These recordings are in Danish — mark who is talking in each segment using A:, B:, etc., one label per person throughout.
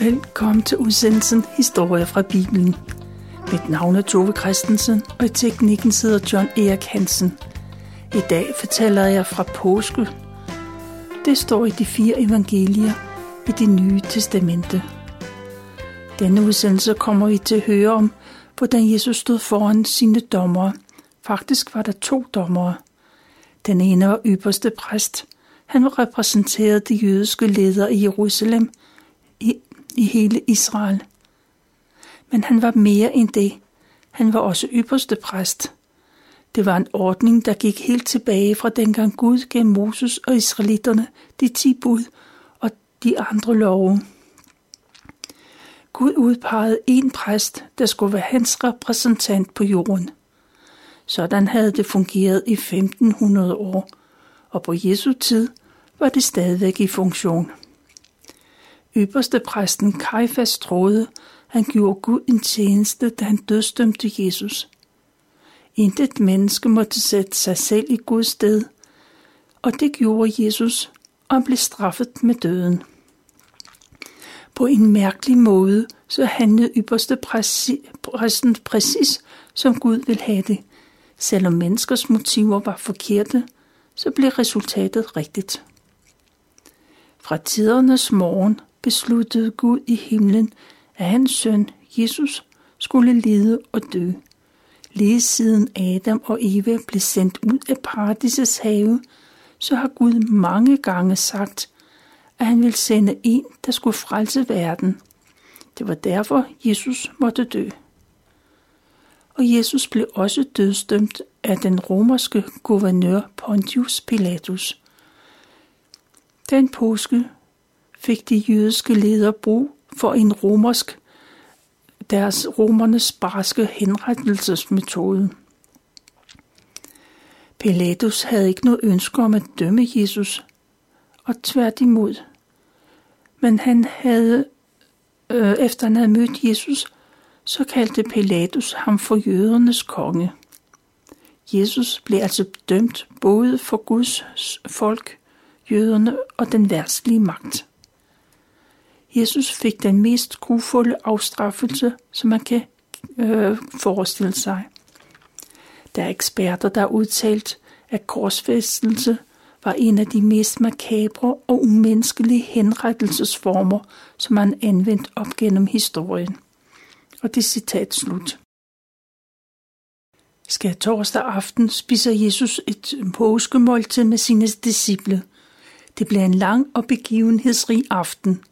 A: Velkommen til udsendelsen Historie fra Bibelen. Mit navn er Tove Christensen, og i teknikken sidder John Erik Hansen. I dag fortæller jeg fra påske. Det står i de fire evangelier i det nye testamente. Denne udsendelse kommer vi til at høre om, hvordan Jesus stod foran sine dommere. Faktisk var der to dommere. Den ene var ypperste præst. Han repræsenterede de jødiske ledere i Jerusalem i, hele Israel. Men han var mere end det. Han var også ypperste præst. Det var en ordning, der gik helt tilbage fra dengang Gud gav Moses og israelitterne de ti bud og de andre love. Gud udpegede en præst, der skulle være hans repræsentant på jorden. Sådan havde det fungeret i 1500 år, og på Jesu tid var det stadigvæk i funktion. Ypperste præsten Kajfas troede, han gjorde Gud en tjeneste, da han dødstømte Jesus. Intet menneske måtte sætte sig selv i Guds sted, og det gjorde Jesus, og blev straffet med døden. På en mærkelig måde så handlede ypperste præsten præcis, som Gud ville have det. Selvom menneskers motiver var forkerte, så blev resultatet rigtigt. Fra tidernes morgen besluttede Gud i himlen, at hans søn, Jesus, skulle lide og dø. Lige siden Adam og Eva blev sendt ud af paradisets have, så har Gud mange gange sagt, at han ville sende en, der skulle frelse verden. Det var derfor, Jesus måtte dø. Og Jesus blev også dødsdømt af den romerske guvernør Pontius Pilatus. Den påske fik de jødiske ledere brug for en romersk, deres romernes barske henrettelsesmetode. Pilatus havde ikke noget ønske om at dømme Jesus, og tværtimod. Men han havde, øh, efter han havde mødt Jesus, så kaldte Pilatus ham for jødernes konge. Jesus blev altså dømt både for Guds folk, jøderne og den værtslige magt. Jesus fik den mest grufulde afstraffelse, som man kan øh, forestille sig. Der er eksperter, der har udtalt, at korsfæstelse var en af de mest makabre og umenneskelige henrettelsesformer, som man anvendt op gennem historien. Og det citat slut. Skal torsdag aften spiser Jesus et påskemåltid med sine disciple. Det bliver en lang og begivenhedsrig aften.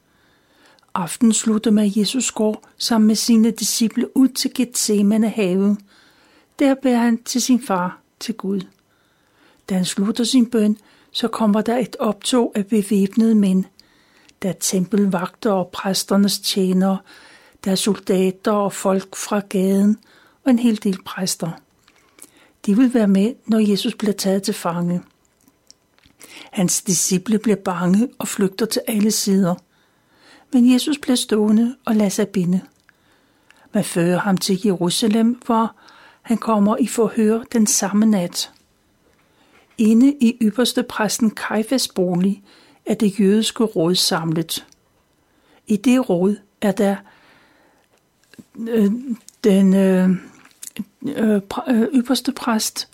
A: Aften slutter med, at Jesus går sammen med sine disciple ud til Gethsemane have. Der bærer han til sin far, til Gud. Da han slutter sin bøn, så kommer der et optog af bevæbnede mænd. Der er tempelvagter og præsternes tjenere, der er soldater og folk fra gaden og en hel del præster. De vil være med, når Jesus bliver taget til fange. Hans disciple bliver bange og flygter til alle sider. Men Jesus bliver stående og lader sig binde. Man fører ham til Jerusalem, hvor han kommer i forhør den samme nat. Inde i ypperste præsten Kajfas bolig er det jødiske råd samlet. I det råd er der øh, den øh, øh, øh, ypperste præst,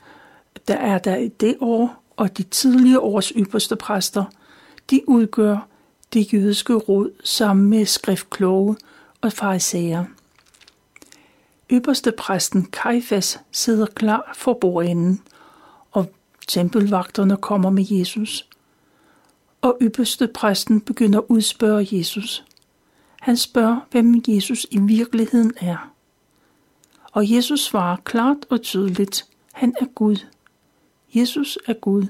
A: der er der i det år, og de tidligere års ypperste præster, de udgør det jødiske råd sammen med skriftkloge og farisæer. Ypperste præsten Kajfas sidder klar for bordenden, og tempelvagterne kommer med Jesus. Og ypperste præsten begynder at udspørge Jesus. Han spørger, hvem Jesus i virkeligheden er. Og Jesus svarer klart og tydeligt, han er Gud. Jesus er Gud.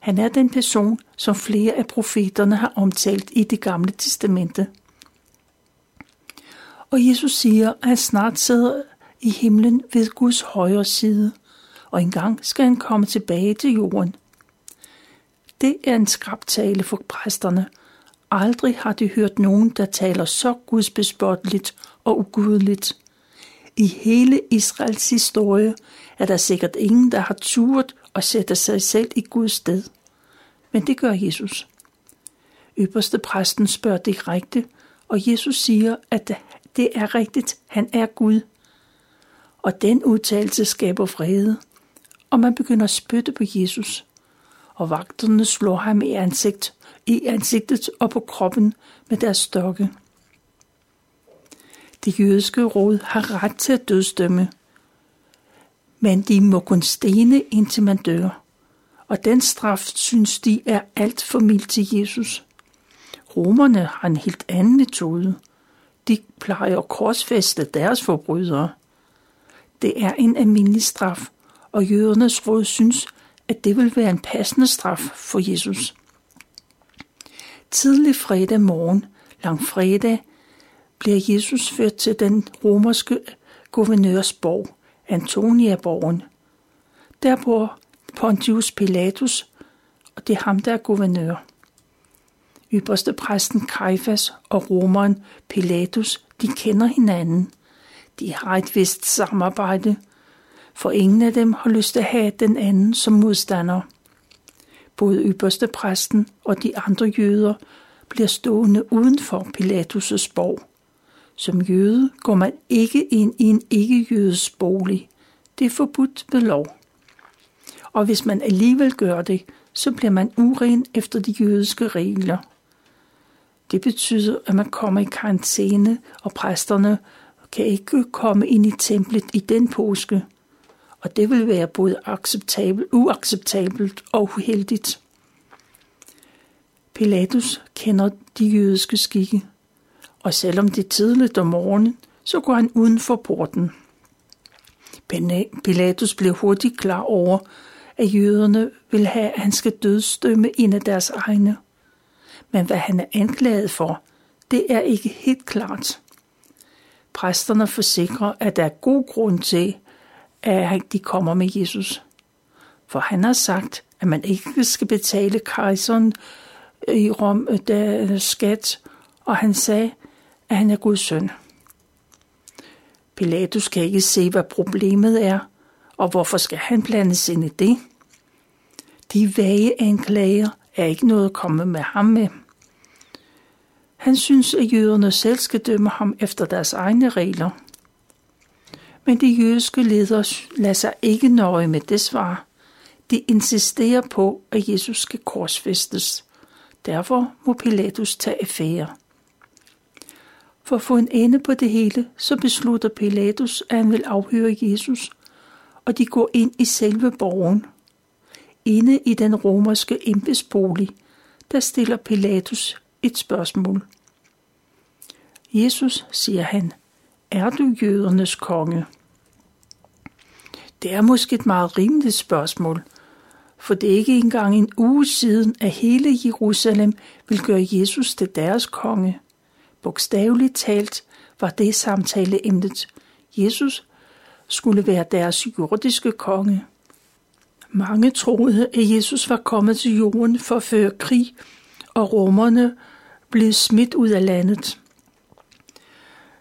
A: Han er den person, som flere af profeterne har omtalt i det gamle testamente. Og Jesus siger, at han snart sidder i himlen ved Guds højre side, og engang skal han komme tilbage til jorden. Det er en skrabtale for præsterne. Aldrig har de hørt nogen, der taler så gudsbespotteligt og ugudeligt. I hele Israels historie er der sikkert ingen, der har turet og sætte sig selv i Guds sted. Men det gør Jesus. Ypperste præsten spørger direkte, og Jesus siger, at det er rigtigt, han er Gud. Og den udtalelse skaber vrede, og man begynder at spytte på Jesus, og vagterne slår ham i, ansigt, i ansigtet og på kroppen med deres stokke. Det jødiske råd har ret til at dødsdømme, men de må kun stene indtil man dør. Og den straf synes de er alt for mild til Jesus. Romerne har en helt anden metode. De plejer at korsfæste deres forbrydere. Det er en almindelig straf, og jødernes råd synes, at det vil være en passende straf for Jesus. Tidlig fredag morgen, lang fredag, bliver Jesus ført til den romerske guvernørs borg, Antoniaborgen. Der bor Pontius Pilatus, og det er ham, der er guvernør. Ypperste præsten Kajfas og romeren Pilatus, de kender hinanden. De har et vist samarbejde, for ingen af dem har lyst til at have den anden som modstander. Både ypperste præsten og de andre jøder bliver stående uden for Pilatus' borg. Som jøde går man ikke ind i en ikke-jødes bolig. Det er forbudt ved lov. Og hvis man alligevel gør det, så bliver man uren efter de jødiske regler. Det betyder, at man kommer i karantæne, og præsterne kan ikke komme ind i templet i den påske. Og det vil være både acceptabelt, uacceptabelt og uheldigt. Pilatus kender de jødiske skikke, og selvom det er tidligt om morgenen, så går han uden for porten. Pilatus blev hurtigt klar over, at jøderne vil have, at han skal dødstømme en af deres egne. Men hvad han er anklaget for, det er ikke helt klart. Præsterne forsikrer, at der er god grund til, at de kommer med Jesus. For han har sagt, at man ikke skal betale kejseren i Rom øh, der skat, og han sagde, at han er Guds søn. Pilatus kan ikke se, hvad problemet er, og hvorfor skal han blandes ind i det? De vage anklager er ikke noget at komme med ham med. Han synes, at jøderne selv skal dømme ham efter deres egne regler. Men de jødiske ledere lader sig ikke nøje med det svar. De insisterer på, at Jesus skal korsfæstes. Derfor må Pilatus tage affære. For at få en ende på det hele, så beslutter Pilatus, at han vil afhøre Jesus, og de går ind i selve borgen. Inde i den romerske embedsbolig, der stiller Pilatus et spørgsmål. Jesus, siger han, er du jødernes konge? Det er måske et meget rimeligt spørgsmål, for det er ikke engang en uge siden, at hele Jerusalem vil gøre Jesus til deres konge. Bogstaveligt talt var det samtaleemnet. Jesus skulle være deres jordiske konge. Mange troede, at Jesus var kommet til jorden for at føre krig, og romerne blev smidt ud af landet.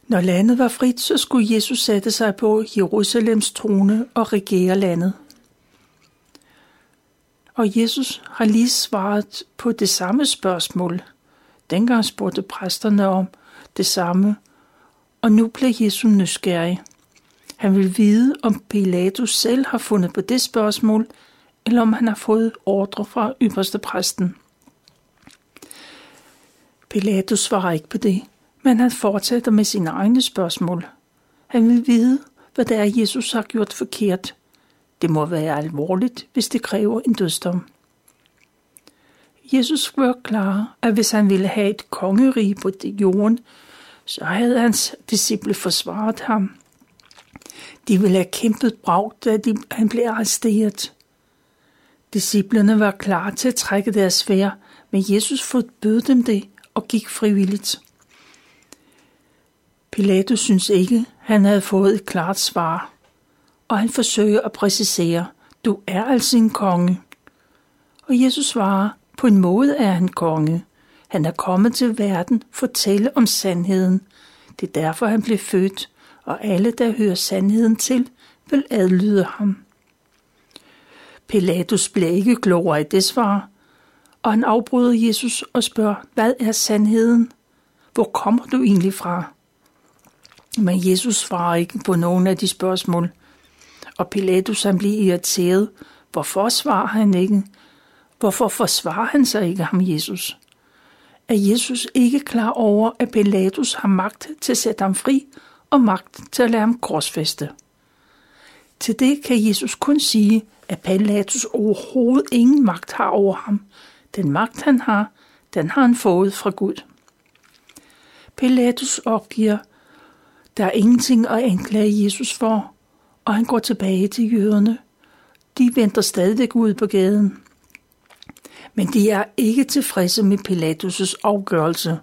A: Når landet var frit, så skulle Jesus sætte sig på Jerusalems trone og regere landet. Og Jesus har lige svaret på det samme spørgsmål. Dengang spurgte præsterne om det samme, og nu blev Jesu nysgerrig. Han vil vide, om Pilatus selv har fundet på det spørgsmål, eller om han har fået ordre fra ypperste præsten. Pilatus svarer ikke på det, men han fortsætter med sine egne spørgsmål. Han vil vide, hvad det er, Jesus har gjort forkert. Det må være alvorligt, hvis det kræver en dødsdom. Jesus var klar, at hvis han ville have et kongerige på jorden, så havde hans disciple forsvaret ham. De ville have kæmpet bragt, da de, han blev arresteret. Disciplerne var klar til at trække deres svær, men Jesus forbød dem det og gik frivilligt. Pilatus synes ikke, han havde fået et klart svar, og han forsøger at præcisere, du er altså en konge. Og Jesus svarer, på en måde er han konge. Han er kommet til verden for at tale om sandheden. Det er derfor, han blev født, og alle, der hører sandheden til, vil adlyde ham. Pilatus bliver ikke klogere i det svar, og han afbryder Jesus og spørger, hvad er sandheden? hvor kommer du egentlig fra? Men Jesus svarer ikke på nogen af de spørgsmål. Og Pilatus han bliver irriteret. Hvorfor svarer han ikke? Hvorfor forsvarer han sig ikke ham, Jesus? Er Jesus ikke klar over, at Pilatus har magt til at sætte ham fri og magt til at lade ham korsfeste? Til det kan Jesus kun sige, at Pilatus overhovedet ingen magt har over ham. Den magt, han har, den har han fået fra Gud. Pilatus opgiver, der er ingenting at anklage Jesus for, og han går tilbage til jøderne. De venter stadig ud på gaden. Men de er ikke tilfredse med Pilatus' afgørelse.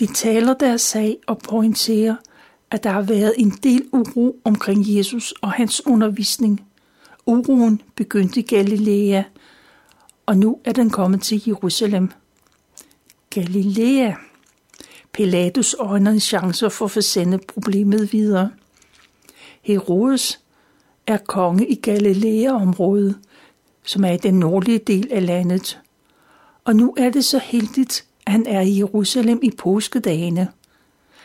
A: De taler deres sag og pointerer, at der har været en del uro omkring Jesus og hans undervisning. Uroen begyndte i Galilea, og nu er den kommet til Jerusalem. Galilea. Pilatus øjner en chance for at sende problemet videre. Herodes er konge i Galilea-området, som er i den nordlige del af landet. Og nu er det så heldigt, at han er i Jerusalem i påskedagene.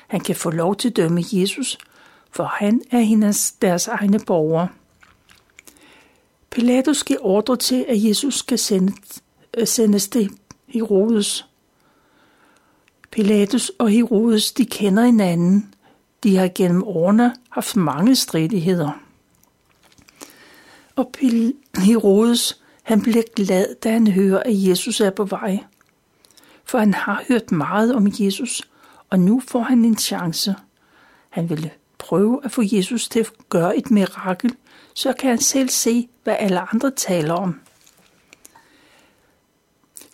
A: Han kan få lov til at dømme Jesus, for han er hendes, deres egne borgere. Pilatus giver ordre til, at Jesus skal sendes, øh, sendes til Herodes. Pilatus og Herodes, de kender hinanden. De har gennem årene haft mange stridigheder. Og Herodes, han bliver glad, da han hører, at Jesus er på vej. For han har hørt meget om Jesus, og nu får han en chance. Han vil prøve at få Jesus til at gøre et mirakel, så kan han selv se, hvad alle andre taler om.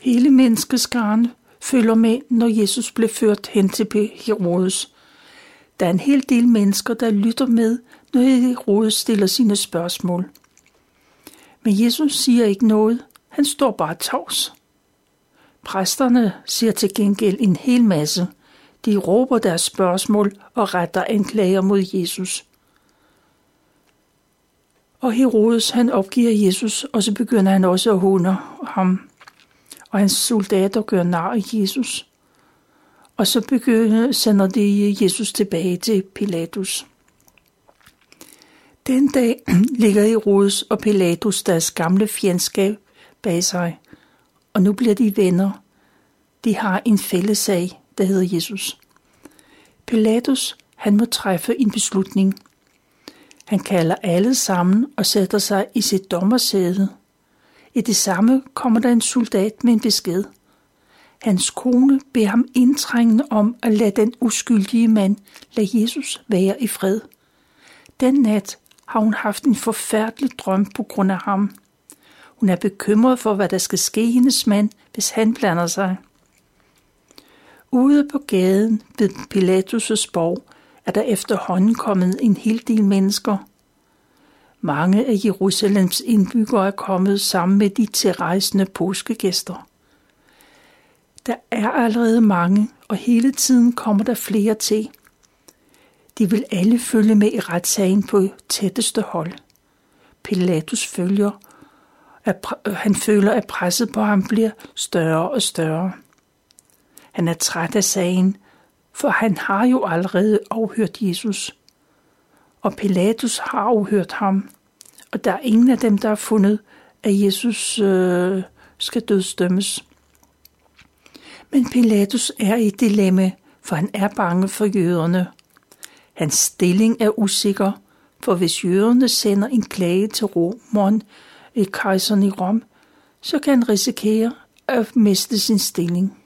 A: Hele menneskeskaren følger med, når Jesus blev ført hen til Herodes. Der er en hel del mennesker, der lytter med, når Herodes stiller sine spørgsmål. Men Jesus siger ikke noget. Han står bare tavs. Præsterne siger til gengæld en hel masse. De råber deres spørgsmål og retter anklager mod Jesus. Og Herodes han opgiver Jesus, og så begynder han også at hunde ham. Og hans soldater gør nar af Jesus. Og så begynder, sender de Jesus tilbage til Pilatus. Den dag ligger Herodes og Pilatus deres gamle fjendskab bag sig, og nu bliver de venner. De har en fælles sag, der hedder Jesus. Pilatus, han må træffe en beslutning. Han kalder alle sammen og sætter sig i sit dommersæde. I det samme kommer der en soldat med en besked. Hans kone beder ham indtrængende om at lade den uskyldige mand lade Jesus være i fred. Den nat har hun haft en forfærdelig drøm på grund af ham. Hun er bekymret for, hvad der skal ske hendes mand, hvis han blander sig. Ude på gaden ved Pilatus' borg er der efterhånden kommet en hel del mennesker. Mange af Jerusalems indbyggere er kommet sammen med de tilrejsende påskegæster. Der er allerede mange, og hele tiden kommer der flere til – de vil alle følge med i retssagen på tætteste hold. Pilatus følger, at øh, han føler, at presset på ham bliver større og større. Han er træt af sagen, for han har jo allerede afhørt Jesus. Og Pilatus har afhørt ham, og der er ingen af dem, der har fundet, at Jesus øh, skal dødsdømmes. Men Pilatus er i et dilemma, for han er bange for jøderne – Hans stilling er usikker, for hvis jøderne sender en klage til romeren, et kejseren i Rom, så kan han risikere at miste sin stilling.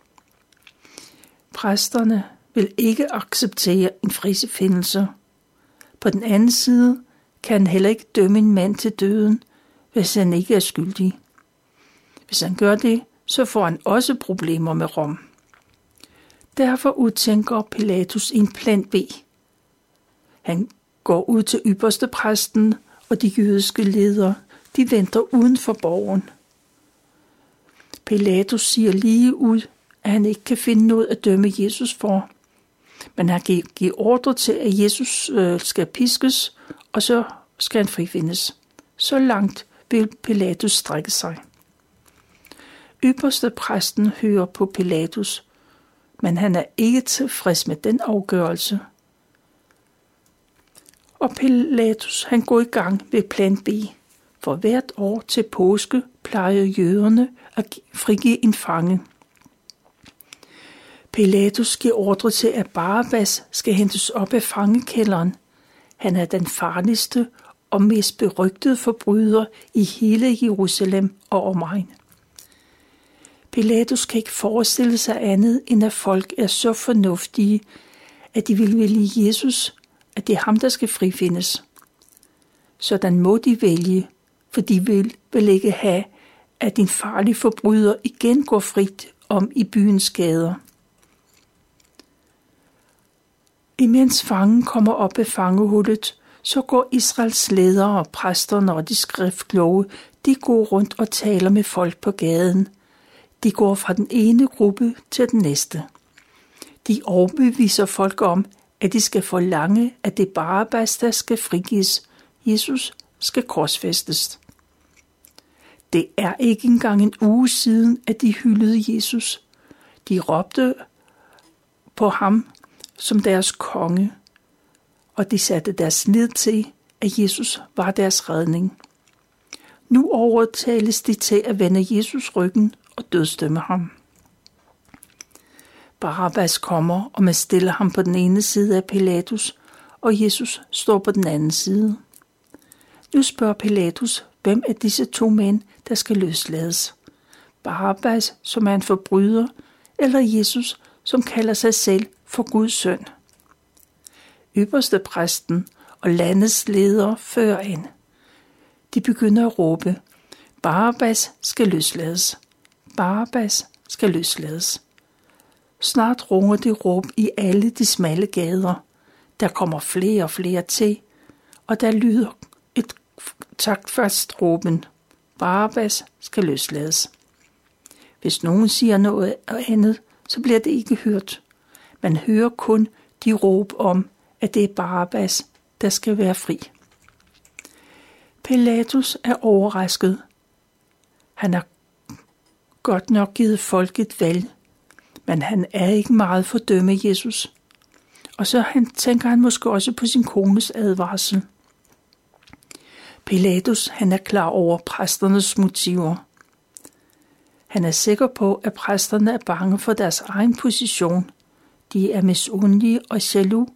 A: Præsterne vil ikke acceptere en frisefindelse. På den anden side kan han heller ikke dømme en mand til døden, hvis han ikke er skyldig. Hvis han gør det, så får han også problemer med Rom. Derfor udtænker Pilatus en plan B – han går ud til ypperste præsten, og de jødiske ledere, de venter uden for borgen. Pilatus siger lige ud, at han ikke kan finde noget at dømme Jesus for. Men han giver ordre til, at Jesus øh, skal piskes, og så skal han frifindes. Så langt vil Pilatus strække sig. Ypperste præsten hører på Pilatus, men han er ikke tilfreds med den afgørelse. Og Pilatus han går i gang ved plan B. For hvert år til påske plejer jøderne at frigive en fange. Pilatus giver ordre til, at Barabbas skal hentes op af fangekælderen. Han er den farligste og mest berygtede forbryder i hele Jerusalem og omegn. Pilatus kan ikke forestille sig andet, end at folk er så fornuftige, at de vil vælge Jesus, at det er ham, der skal frifindes. Sådan må de vælge, for de vil vel ikke have, at en farlig forbryder igen går frit om i byens gader. Imens fangen kommer op af fangehullet, så går Israels ledere og præsterne og de skriftkloge, de går rundt og taler med folk på gaden. De går fra den ene gruppe til den næste. De overbeviser folk om, at de skal forlange, at det Barabbas, der skal frigives. Jesus skal korsfæstes. Det er ikke engang en uge siden, at de hyldede Jesus. De råbte på ham som deres konge, og de satte deres lid til, at Jesus var deres redning. Nu overtales de til at vende Jesus ryggen og dødstømme ham. Barabbas kommer, og man stiller ham på den ene side af Pilatus, og Jesus står på den anden side. Nu spørger Pilatus, hvem af disse to mænd, der skal løslades. Barabbas, som er en forbryder, eller Jesus, som kalder sig selv for Guds søn. Ypperste præsten og landets leder fører ind. De begynder at råbe, Barabbas skal løslades. Barabbas skal løslades. Snart runger det råb i alle de smalle gader. Der kommer flere og flere til, og der lyder et taktfast råben. Barabbas skal løslades. Hvis nogen siger noget andet, så bliver det ikke hørt. Man hører kun de råb om, at det er Barabbas, der skal være fri. Pilatus er overrasket. Han har godt nok givet folk et valg, men han er ikke meget for dømme Jesus. Og så han, tænker han måske også på sin kones advarsel. Pilatus han er klar over præsternes motiver. Han er sikker på, at præsterne er bange for deres egen position. De er misundelige og jaloux,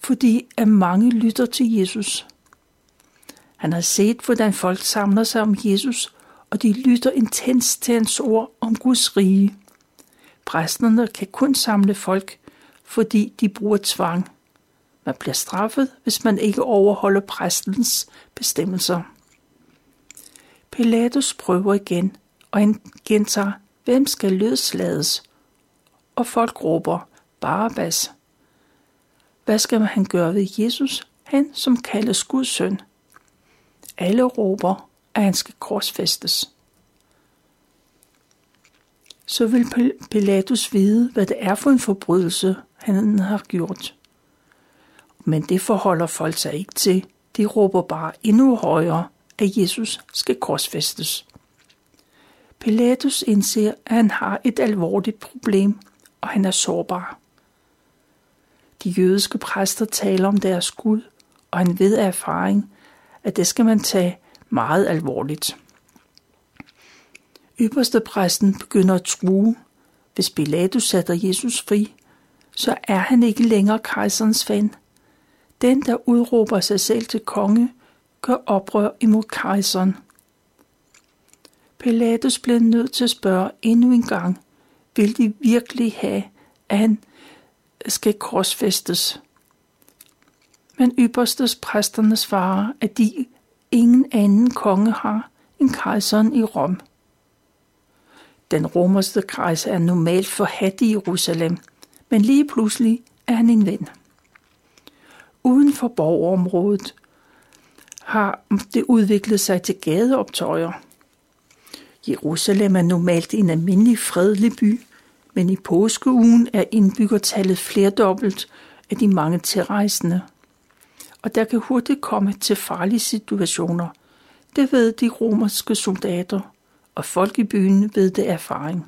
A: fordi at mange lytter til Jesus. Han har set, hvordan folk samler sig om Jesus, og de lytter intens til hans ord om Guds rige. Præsterne kan kun samle folk, fordi de bruger tvang. Man bliver straffet, hvis man ikke overholder præstens bestemmelser. Pilatus prøver igen, og han gentager, hvem skal løslades? Og folk råber, Barabbas. Hvad skal han gøre ved Jesus, han som kaldes Guds søn? Alle råber, at han skal korsfæstes. Så vil Pilatus vide, hvad det er for en forbrydelse, han har gjort. Men det forholder folk sig ikke til. De råber bare endnu højere, at Jesus skal korsfæstes. Pilatus indser, at han har et alvorligt problem, og han er sårbar. De jødiske præster taler om deres Gud, og han ved af erfaring, at det skal man tage meget alvorligt. Ypperste præsten begynder at true, hvis Pilatus sætter Jesus fri, så er han ikke længere kejserens fan. Den, der udråber sig selv til konge, gør oprør imod kejseren. Pilatus blev nødt til at spørge endnu en gang, vil de virkelig have, at han skal korsfæstes? Men ypperstes præsterne svarer, at de ingen anden konge har end kejseren i Rom. Den romerske kejser er normalt forhat i Jerusalem, men lige pludselig er han en ven. Uden for borgerområdet har det udviklet sig til gadeoptøjer. Jerusalem er normalt en almindelig fredelig by, men i påskeugen er indbyggertallet flerdobbelt af de mange tilrejsende. Og der kan hurtigt komme til farlige situationer. Det ved de romerske soldater, og folk i byen ved det erfaring.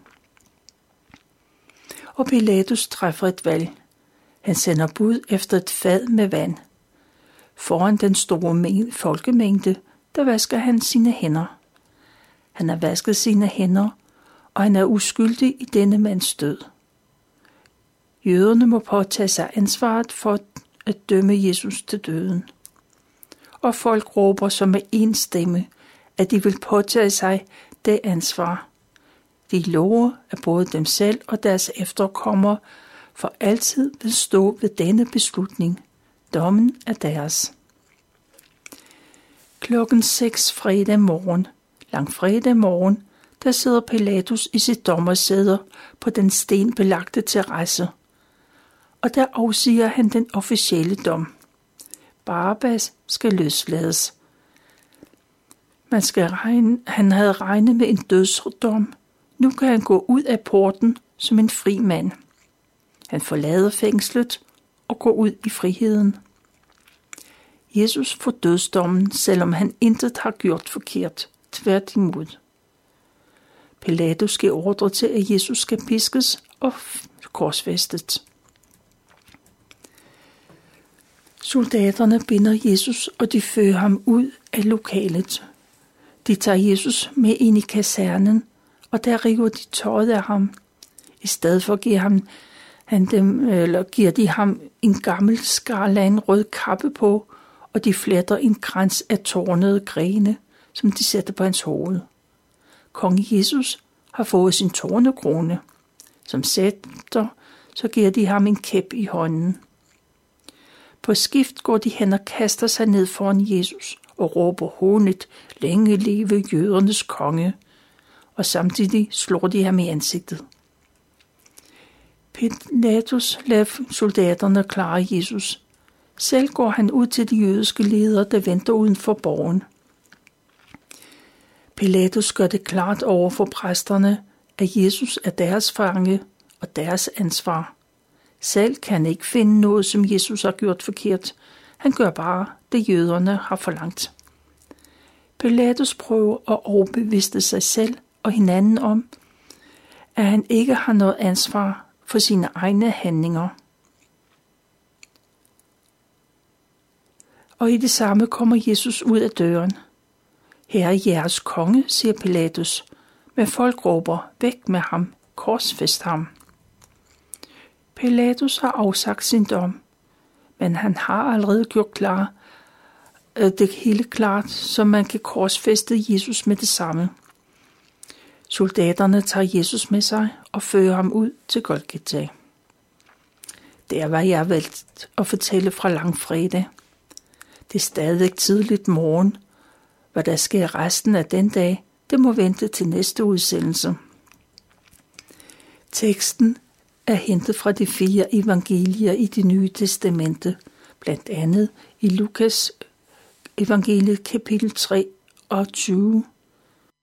A: og Pilatus træffer et valg. Han sender bud efter et fad med vand. Foran den store folkemængde, der vasker han sine hænder. Han har vasket sine hænder, og han er uskyldig i denne mands død. Jøderne må påtage sig ansvaret for at dømme Jesus til døden. Og folk råber som med en stemme, at de vil påtage sig det ansvar. De lover, at både dem selv og deres efterkommere for altid vil stå ved denne beslutning. Dommen er deres. Klokken 6 fredag morgen, langfredag morgen, der sidder Pilatus i sit dommersæder på den stenbelagte terrasse. Og der afsiger han den officielle dom. Barabbas skal løslades. Man skal regne, han havde regnet med en dødsdom. Nu kan han gå ud af porten som en fri mand. Han forlader fængslet og går ud i friheden. Jesus får dødsdommen, selvom han intet har gjort forkert. Tværtimod. Pilatus giver ordre til, at Jesus skal piskes og korsfæstet. Soldaterne binder Jesus, og de fører ham ud af lokalet. De tager Jesus med ind i kasernen, og der river de tøjet af ham. I stedet for giver, ham, han dem, eller giver de ham en gammel skarl af en rød kappe på, og de fletter en krans af tårnede grene, som de sætter på hans hoved. Kong Jesus har fået sin tårnekrone. Som sætter, så giver de ham en kæp i hånden. På skift går de hen og kaster sig ned foran Jesus og råber hånet, længe leve jødernes konge, og samtidig slår de ham i ansigtet. Pilatus lader soldaterne klare Jesus. Selv går han ud til de jødiske ledere, der venter uden for borgen. Pilatus gør det klart over for præsterne, at Jesus er deres fange og deres ansvar. Selv kan han ikke finde noget, som Jesus har gjort forkert. Han gør bare det, jøderne har forlangt. Pilatus prøver at overbeviste sig selv og hinanden om, at han ikke har noget ansvar for sine egne handlinger. Og i det samme kommer Jesus ud af døren. Her er jeres konge, siger Pilatus, men folk råber, væk med ham, korsfest ham. Pilatus har afsagt sin dom, men han har allerede gjort klar, det hele klart, så man kan korsfeste Jesus med det samme. Soldaterne tager Jesus med sig og fører ham ud til Golgata. Der var jeg valgt at fortælle fra langfredag. Det er stadig tidligt morgen. Hvad der sker resten af den dag, det må vente til næste udsendelse. Teksten er hentet fra de fire evangelier i det nye testamente, blandt andet i Lukas evangeliet kapitel 3 og 20,